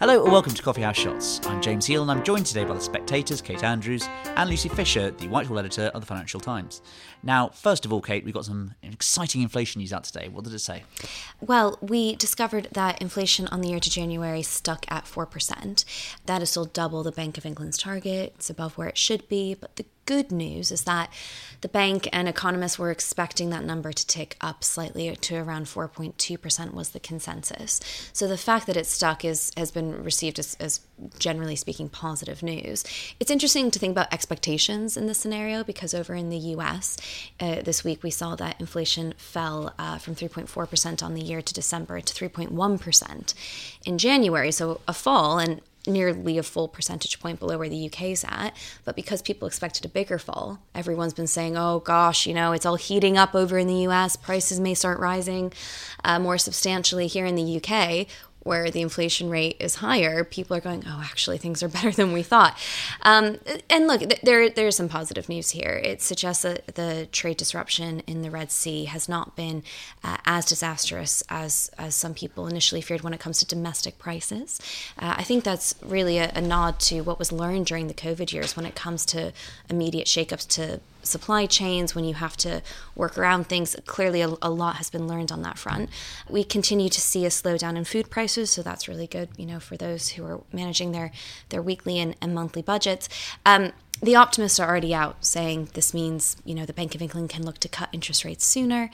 Hello and welcome to Coffee House Shots. I'm James Heale and I'm joined today by the Spectator's, Kate Andrews and Lucy Fisher, the Whitehall editor of the Financial Times. Now, first of all, Kate, we've got some exciting inflation news out today. What did it say? Well, we discovered that inflation on the year to January stuck at 4%. That is still double the Bank of England's target. It's above where it should be, but the good news is that the bank and economists were expecting that number to tick up slightly to around 4.2% was the consensus. So the fact that it stuck is has been received as, as generally speaking positive news. It's interesting to think about expectations in this scenario because over in the US uh, this week we saw that inflation fell uh, from 3.4% on the year to December to 3.1% in January. So a fall and nearly a full percentage point below where the UK's at. But because people expected a bigger fall, everyone's been saying, oh gosh, you know, it's all heating up over in the US. Prices may start rising uh, more substantially here in the UK where the inflation rate is higher, people are going, oh, actually, things are better than we thought. Um, and look, there there's some positive news here. It suggests that the trade disruption in the Red Sea has not been uh, as disastrous as as some people initially feared when it comes to domestic prices. Uh, I think that's really a, a nod to what was learned during the COVID years when it comes to immediate shakeups to supply chains, when you have to work around things. Clearly, a, a, lot has been learned on that front. We continue to see a slowdown in food prices, so that's really good, you know, for those who are managing their their weekly and, and monthly budgets. Um, the optimists are already out saying this means, you know, the Bank of England can look to cut interest rates sooner.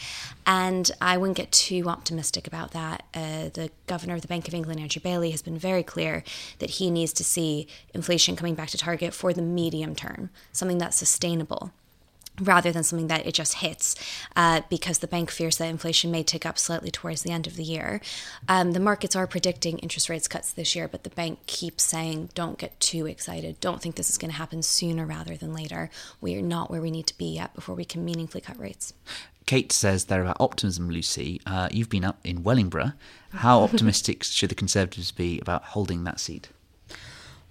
And I wouldn't get too optimistic about that. Uh, the governor of the Bank of England, Andrew Bailey, has been very clear that he needs to see inflation coming back to target for the medium term, something that's sustainable rather than something that it just hits uh, because the bank fears that inflation may tick up slightly towards the end of the year. Um, the markets are predicting interest rates cuts this year, but the bank keeps saying, don't get too excited. Don't think this is going to happen sooner rather than later. We are not where we need to be yet before we can meaningfully cut rates. Kate says there about optimism, Lucy. Uh, you've been up in Wellingborough. How optimistic should the Conservatives be about holding that seat?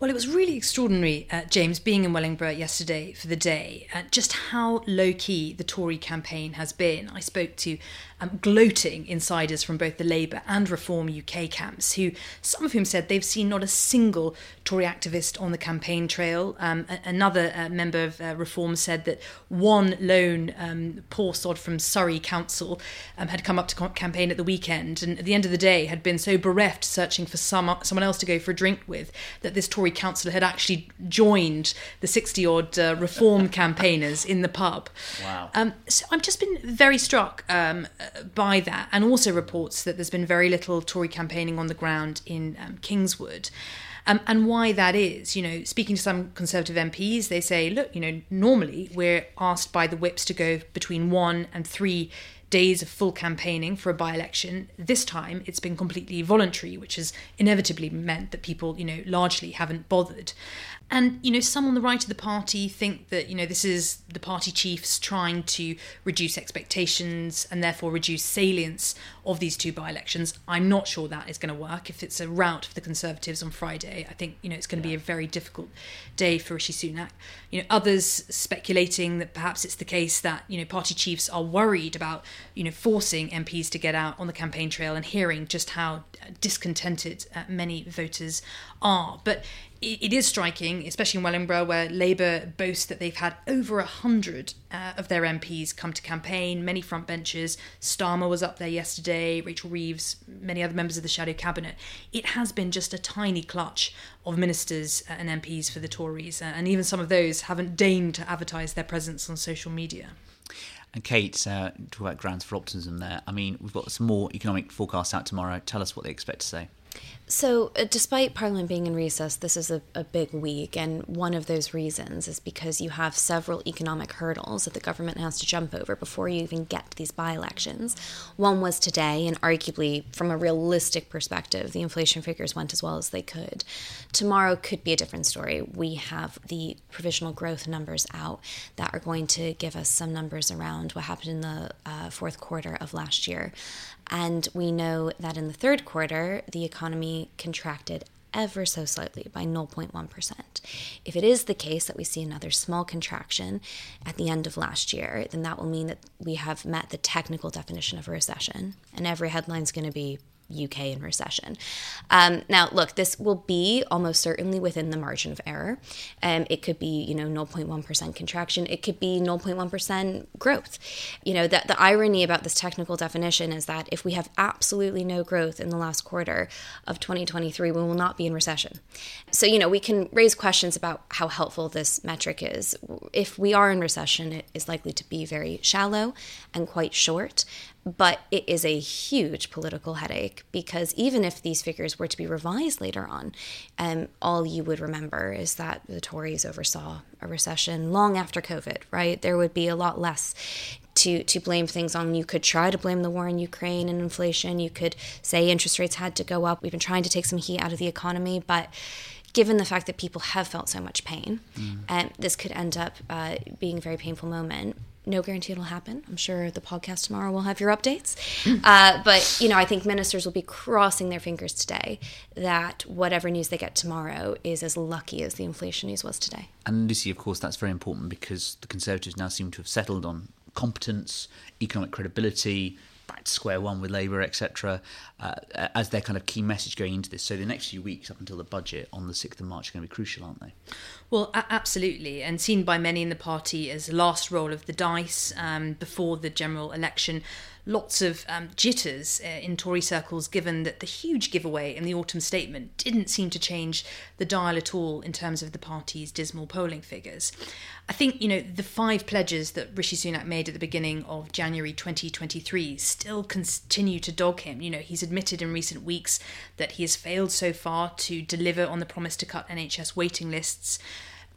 Well, it was really extraordinary, uh, James, being in Wellingborough yesterday for the day, uh, just how low key the Tory campaign has been. I spoke to um, gloating insiders from both the Labour and Reform UK camps, who some of whom said they've seen not a single Tory activist on the campaign trail. Um, a- another uh, member of uh, Reform said that one lone um, poor sod from Surrey Council um, had come up to campaign at the weekend, and at the end of the day had been so bereft, searching for some someone else to go for a drink with, that this Tory councillor had actually joined the sixty odd uh, Reform campaigners in the pub. Wow! Um, so I've just been very struck um, by that, and also reports that there's been very little Tory campaigning on the ground in um, Kingswood. Um, and why that is, you know, speaking to some Conservative MPs, they say, look, you know, normally we're asked by the whips to go between one and three days of full campaigning for a by election. This time it's been completely voluntary, which has inevitably meant that people, you know, largely haven't bothered. And, you know, some on the right of the party think that, you know, this is the party chiefs trying to reduce expectations and therefore reduce salience of these two by elections. I'm not sure that is going to work. If it's a rout for the Conservatives on Friday, I think, you know, it's going to be a very difficult day for Rishi Sunak. You know, others speculating that perhaps it's the case that, you know, party chiefs are worried about, you know, forcing MPs to get out on the campaign trail and hearing just how discontented uh, many voters are. But it is striking, especially in Wellingborough, where Labour boasts that they've had over a hundred uh, of their MPs come to campaign, many front benches. Starmer was up there yesterday, Rachel Reeves, many other members of the shadow cabinet. It has been just a tiny clutch of ministers and MPs for the Tories, uh, and even some of those haven't deigned to advertise their presence on social media. And Kate, uh, talk about grounds for optimism there. I mean, we've got some more economic forecasts out tomorrow. Tell us what they expect to say. So, uh, despite Parliament being in recess, this is a, a, big week, and one of those reasons is because you have several economic hurdles that the government has to jump over before you even get to these by elections. One was today, and arguably, from a realistic perspective, the inflation figures went as well as they could. Tomorrow could be a different story. We have the provisional growth numbers out that are going to give us some numbers around what happened in the uh, fourth quarter of last year. And we know that in the third quarter, the economy contracted ever so slightly by 0.1%. If it is the case that we see another small contraction at the end of last year, then that will mean that we have met the technical definition of a recession. And every headline is going to be UK in recession. Um, now, look, this will be almost certainly within the margin of error. Um, it could be, you know, 0.1% contraction. It could be 0.1% growth. You know, that the irony about this technical definition is that if we have absolutely no growth in the last quarter of 2023, we will not be in recession. So, you know, we can raise questions about how helpful this metric is. If we are in recession, it is likely to be very shallow and quite short but it is a huge political headache because even if these figures were to be revised later on, um, all you would remember is that the Tories oversaw a recession long after COVID, right? There would be a lot less to, to blame things on. You could try to blame the war in Ukraine and inflation. You could say interest rates had to go up. We've been trying to take some heat out of the economy, but given the fact that people have felt so much pain, mm. um, this could end up uh, being a very painful moment no guarantee it'll happen. I'm sure the podcast tomorrow will have your updates. Uh, but, you know, I think ministers will be crossing their fingers today that whatever news they get tomorrow is as lucky as the inflation news was today. And Lucy, of course, that's very important because the Conservatives now seem to have settled on competence, economic credibility, back to square one with Labour, etc., uh, as their kind of key message going into this. So the next few weeks up until the budget on the 6th of March are going to be crucial, aren't they? Well, absolutely, and seen by many in the party as last roll of the dice um, before the general election lots of um, jitters uh, in Tory circles, given that the huge giveaway in the autumn statement didn't seem to change the dial at all in terms of the party's dismal polling figures. I think, you know, the five pledges that Rishi Sunak made at the beginning of January 2023 still continue to dog him. You know, he's admitted in recent weeks that he has failed so far to deliver on the promise to cut NHS waiting lists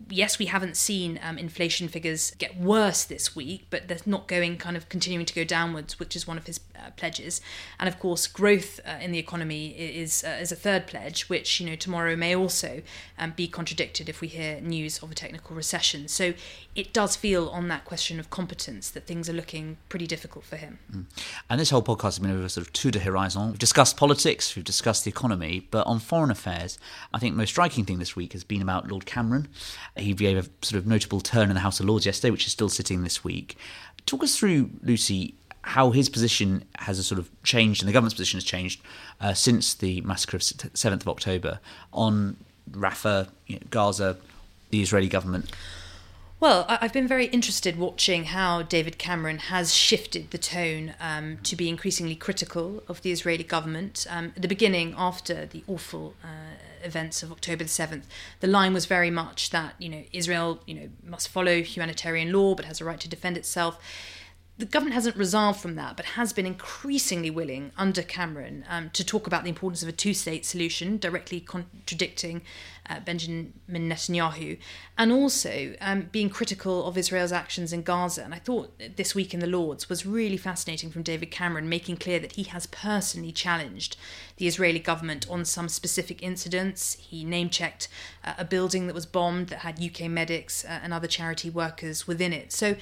yes, we haven't seen um, inflation figures get worse this week, but they're not going kind of continuing to go downwards, which is one of his uh, pledges. And of course, growth uh, in the economy is uh, is a third pledge, which you know tomorrow may also um, be contradicted if we hear news of a technical recession. So it does feel on that question of competence that things are looking pretty difficult for him. Mm. And this whole podcast has been a sort of tour de horizon. We've discussed politics, we've discussed the economy, but on foreign affairs, I think the most striking thing this week has been about Lord Cameron. He gave a sort of notable turn in the House of Lords yesterday, which is still sitting this week. Talk us through, Lucy, how his position has a sort of changed and the government's position has changed uh, since the massacre of 7th of October on Rafah, you know, Gaza, the Israeli government. Well, I've been very interested watching how David Cameron has shifted the tone um, to be increasingly critical of the Israeli government. Um, at the beginning, after the awful uh, events of October the 7th, the line was very much that, you know, Israel, you know, must follow humanitarian law but has a right to defend itself the government hasn't resolved from that, but has been increasingly willing under Cameron um, to talk about the importance of a two state solution, directly contradicting uh, Benjamin Netanyahu, and also um, being critical of Israel's actions in Gaza. And I thought this week in the Lords was really fascinating from David Cameron, making clear that he has personally challenged the Israeli government on some specific incidents. He name checked uh, a building that was bombed that had UK medics uh, and other charity workers within it. So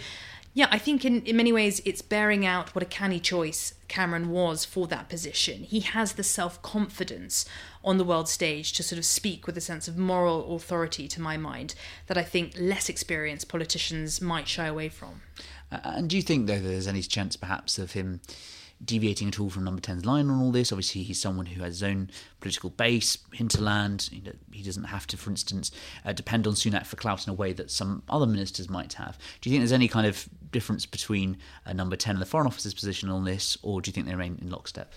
yeah, I think in, in many ways it's bearing out what a canny choice Cameron was for that position. He has the self confidence on the world stage to sort of speak with a sense of moral authority, to my mind, that I think less experienced politicians might shy away from. Uh, and do you think, though, that there's any chance perhaps of him? Deviating at all from number 10's line on all this. Obviously, he's someone who has his own political base, hinterland. He doesn't have to, for instance, uh, depend on Sunak for clout in a way that some other ministers might have. Do you think there's any kind of difference between uh, number 10 and the Foreign Office's position on this, or do you think they remain in lockstep?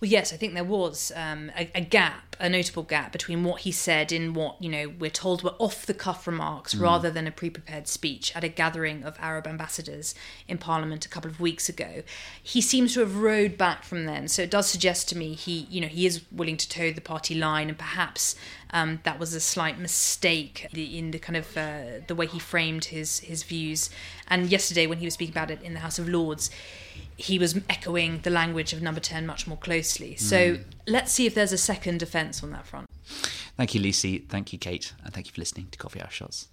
Well, yes, I think there was um, a, a, gap, a notable gap between what he said in what you know we're told were off-the-cuff remarks mm. rather than a pre-prepared speech at a gathering of Arab ambassadors in Parliament a couple of weeks ago. He seems to have rode back from then, so it does suggest to me he, you know, he is willing to toe the party line, and perhaps um, that was a slight mistake in the kind of uh, the way he framed his his views. And yesterday, when he was speaking about it in the House of Lords he was echoing the language of number 10 much more closely. So mm. let's see if there's a second defence on that front. Thank you, Lucy. Thank you, Kate. And thank you for listening to Coffee House Shots.